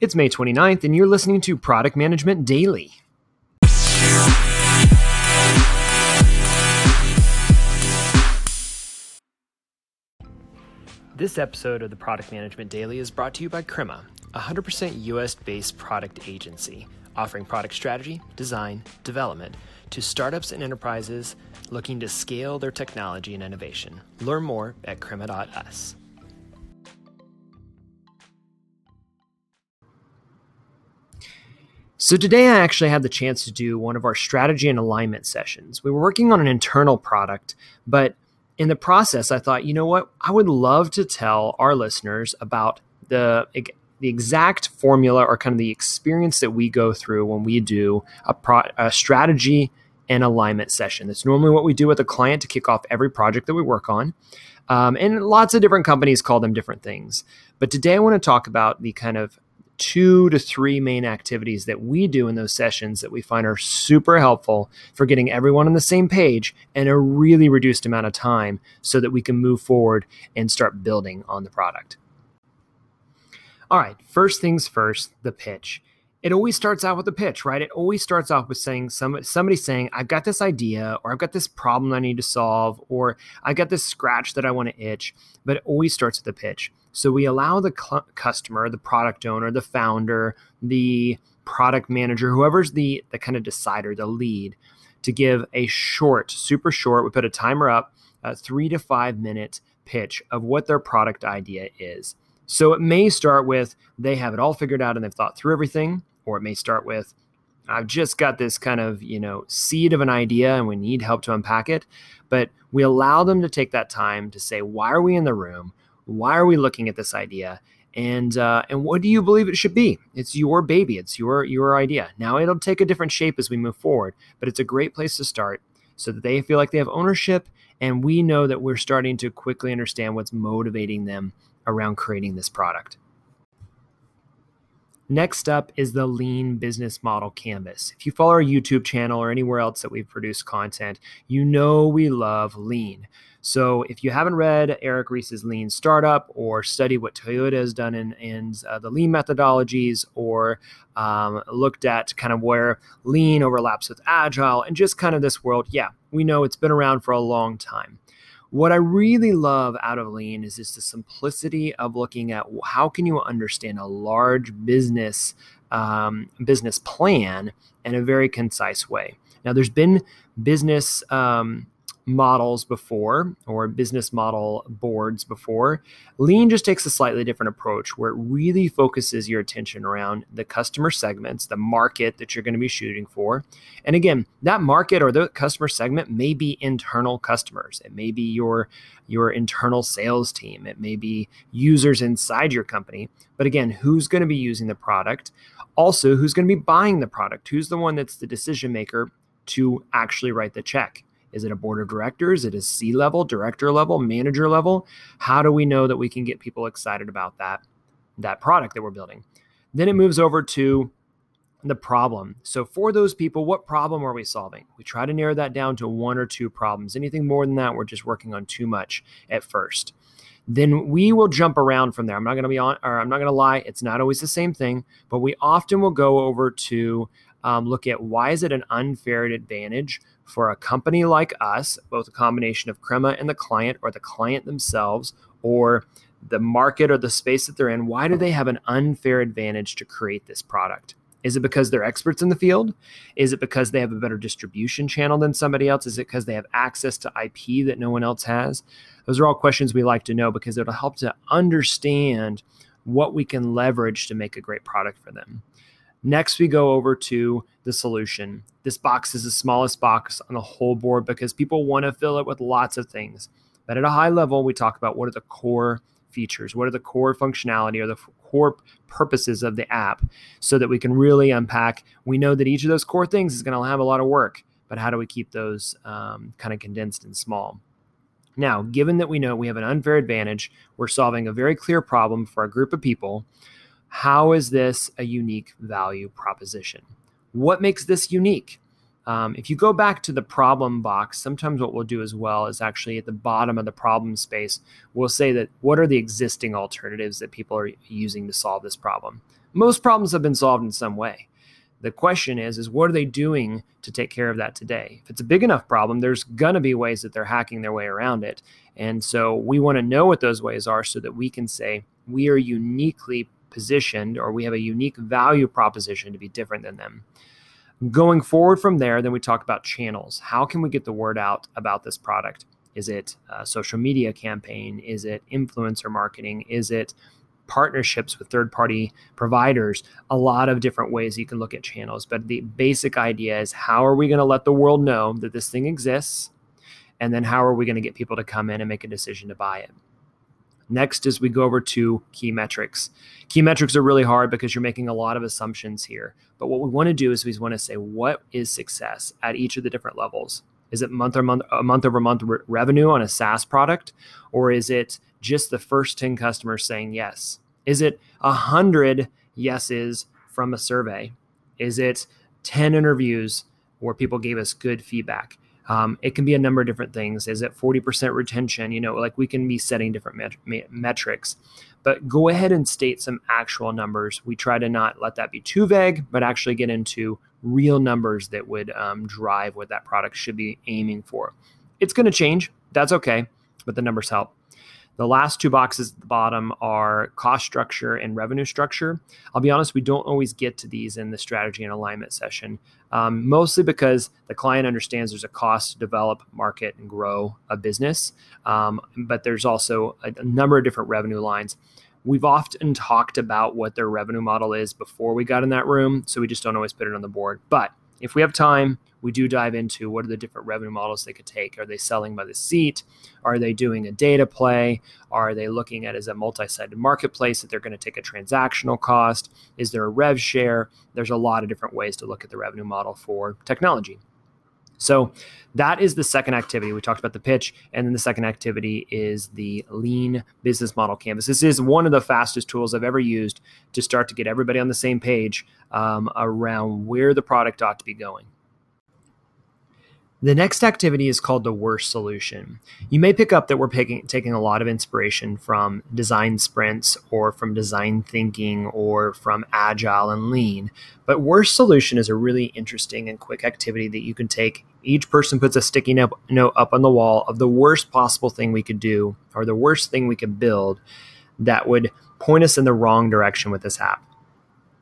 It's May 29th, and you're listening to Product Management Daily. This episode of the Product Management Daily is brought to you by Crema, a 100% US based product agency offering product strategy, design, development to startups and enterprises looking to scale their technology and innovation. Learn more at crema.us. So, today I actually had the chance to do one of our strategy and alignment sessions. We were working on an internal product, but in the process, I thought, you know what? I would love to tell our listeners about the the exact formula or kind of the experience that we go through when we do a, pro, a strategy and alignment session. That's normally what we do with a client to kick off every project that we work on. Um, and lots of different companies call them different things. But today I want to talk about the kind of two to three main activities that we do in those sessions that we find are super helpful for getting everyone on the same page in a really reduced amount of time so that we can move forward and start building on the product. All right, first things first, the pitch. It always starts out with a pitch, right? It always starts off with saying some, somebody saying, I've got this idea, or I've got this problem I need to solve, or I've got this scratch that I want to itch, but it always starts with a pitch. So we allow the cl- customer, the product owner, the founder, the product manager, whoever's the the kind of decider, the lead, to give a short, super short. We put a timer up, a three to five minute pitch of what their product idea is. So it may start with they have it all figured out and they've thought through everything, or it may start with I've just got this kind of, you know, seed of an idea and we need help to unpack it. But we allow them to take that time to say, why are we in the room? Why are we looking at this idea? And uh, and what do you believe it should be? It's your baby. It's your your idea. Now it'll take a different shape as we move forward, but it's a great place to start so that they feel like they have ownership, and we know that we're starting to quickly understand what's motivating them around creating this product. Next up is the Lean Business Model Canvas. If you follow our YouTube channel or anywhere else that we've produced content, you know we love Lean. So if you haven't read Eric Ries's Lean Startup or studied what Toyota has done in, in uh, the Lean methodologies or um, looked at kind of where Lean overlaps with Agile and just kind of this world, yeah, we know it's been around for a long time. What I really love out of Lean is just the simplicity of looking at how can you understand a large business um, business plan in a very concise way. Now, there's been business um, models before or business model boards before. Lean just takes a slightly different approach where it really focuses your attention around the customer segments, the market that you're going to be shooting for. And again, that market or the customer segment may be internal customers. It may be your your internal sales team. It may be users inside your company. But again, who's going to be using the product? Also, who's going to be buying the product? Who's the one that's the decision maker to actually write the check? Is it a board of directors? It is C level, director level, manager level? How do we know that we can get people excited about that that product that we're building? Then it moves over to the problem. So for those people, what problem are we solving? We try to narrow that down to one or two problems. Anything more than that, we're just working on too much at first. Then we will jump around from there. I'm not going to be on, or I'm not going to lie. It's not always the same thing, but we often will go over to um, look at why is it an unfair advantage for a company like us, both a combination of Crema and the client, or the client themselves, or the market or the space that they're in, why do they have an unfair advantage to create this product? Is it because they're experts in the field? Is it because they have a better distribution channel than somebody else? Is it because they have access to IP that no one else has? Those are all questions we like to know because it'll help to understand what we can leverage to make a great product for them. Next, we go over to the solution. This box is the smallest box on the whole board because people want to fill it with lots of things. But at a high level, we talk about what are the core features, what are the core functionality or the core purposes of the app so that we can really unpack. We know that each of those core things is going to have a lot of work, but how do we keep those um, kind of condensed and small? Now, given that we know we have an unfair advantage, we're solving a very clear problem for a group of people. How is this a unique value proposition? What makes this unique? Um, if you go back to the problem box, sometimes what we'll do as well is actually at the bottom of the problem space, we'll say that what are the existing alternatives that people are using to solve this problem? Most problems have been solved in some way. The question is, is what are they doing to take care of that today? If it's a big enough problem, there's going to be ways that they're hacking their way around it. And so we want to know what those ways are so that we can say we are uniquely positioned or we have a unique value proposition to be different than them. Going forward from there, then we talk about channels. How can we get the word out about this product? Is it a social media campaign? Is it influencer marketing? Is it partnerships with third party providers, a lot of different ways you can look at channels. But the basic idea is how are we going to let the world know that this thing exists? And then how are we going to get people to come in and make a decision to buy it? Next is we go over to key metrics. Key metrics are really hard because you're making a lot of assumptions here. But what we want to do is we want to say what is success at each of the different levels. Is it month or month, month over month re- revenue on a SaaS product, or is it just the first 10 customers saying yes? Is it a hundred yeses from a survey? Is it 10 interviews where people gave us good feedback? Um, it can be a number of different things. Is it 40% retention? You know, like we can be setting different met- metrics, but go ahead and state some actual numbers. We try to not let that be too vague, but actually get into real numbers that would um, drive what that product should be aiming for. It's going to change. That's okay, but the numbers help. The last two boxes at the bottom are cost structure and revenue structure. I'll be honest, we don't always get to these in the strategy and alignment session, um, mostly because the client understands there's a cost to develop, market, and grow a business. Um, but there's also a, a number of different revenue lines. We've often talked about what their revenue model is before we got in that room, so we just don't always put it on the board. But if we have time, we do dive into what are the different revenue models they could take. Are they selling by the seat? Are they doing a data play? Are they looking at as a multi-sided marketplace that they're going to take a transactional cost? Is there a rev share? There's a lot of different ways to look at the revenue model for technology. So that is the second activity. We talked about the pitch, and then the second activity is the lean business model canvas. This is one of the fastest tools I've ever used to start to get everybody on the same page um, around where the product ought to be going. The next activity is called the worst solution. You may pick up that we're picking, taking a lot of inspiration from design sprints or from design thinking or from agile and lean. But worst solution is a really interesting and quick activity that you can take. Each person puts a sticky note up on the wall of the worst possible thing we could do or the worst thing we could build that would point us in the wrong direction with this app.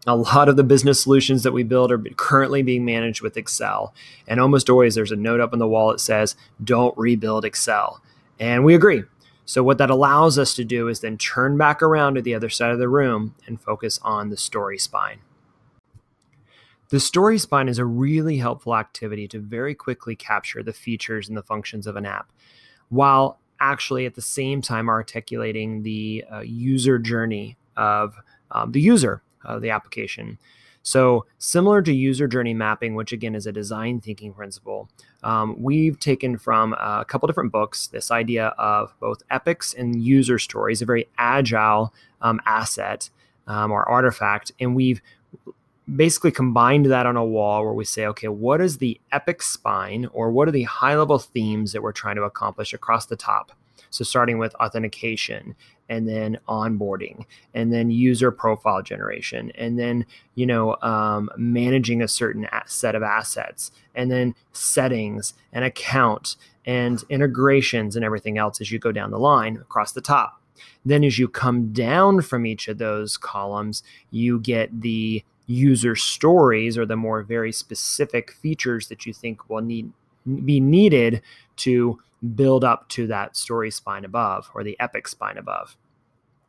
A lot of the business solutions that we build are currently being managed with Excel. And almost always there's a note up on the wall that says, don't rebuild Excel. And we agree. So, what that allows us to do is then turn back around to the other side of the room and focus on the story spine. The story spine is a really helpful activity to very quickly capture the features and the functions of an app while actually at the same time articulating the uh, user journey of um, the user of the application. So, similar to user journey mapping, which again is a design thinking principle, um, we've taken from a couple different books this idea of both epics and user stories, a very agile um, asset um, or artifact. And we've basically combined that on a wall where we say, okay, what is the epic spine or what are the high level themes that we're trying to accomplish across the top? So, starting with authentication and then onboarding and then user profile generation and then you know um, managing a certain set of assets and then settings and account and integrations and everything else as you go down the line across the top. Then as you come down from each of those columns you get the user stories or the more very specific features that you think will need be needed to build up to that story spine above or the epic spine above.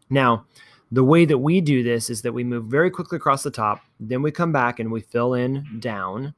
Now, the way that we do this is that we move very quickly across the top, then we come back and we fill in down,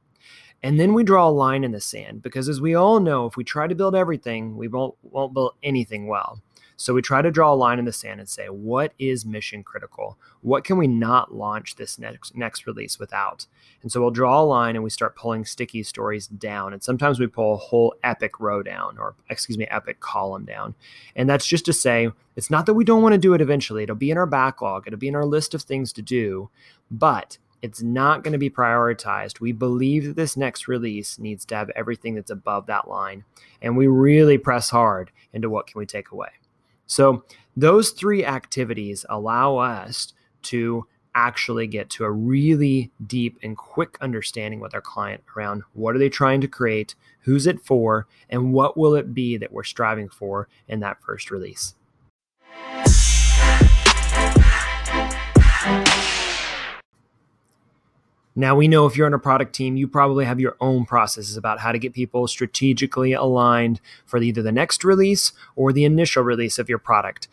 and then we draw a line in the sand because as we all know, if we try to build everything, we won't won't build anything well. So we try to draw a line in the sand and say, what is mission critical? What can we not launch this next next release without? And so we'll draw a line and we start pulling sticky stories down. And sometimes we pull a whole epic row down, or excuse me, epic column down. And that's just to say, it's not that we don't want to do it eventually. It'll be in our backlog, it'll be in our list of things to do. But it's not going to be prioritized. We believe that this next release needs to have everything that's above that line. And we really press hard into what can we take away. So those three activities allow us to actually get to a really deep and quick understanding with our client around what are they trying to create, who's it for, and what will it be that we're striving for in that first release. Now, we know if you're on a product team, you probably have your own processes about how to get people strategically aligned for either the next release or the initial release of your product.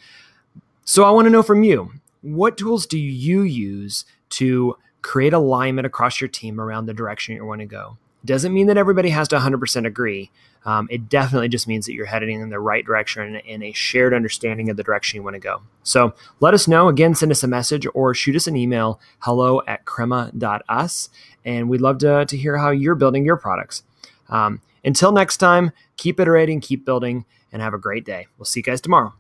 So, I want to know from you what tools do you use to create alignment across your team around the direction you want to go? Doesn't mean that everybody has to 100% agree. Um, it definitely just means that you're heading in the right direction and a shared understanding of the direction you want to go. So let us know. Again, send us a message or shoot us an email hello at crema.us. And we'd love to, to hear how you're building your products. Um, until next time, keep iterating, keep building, and have a great day. We'll see you guys tomorrow.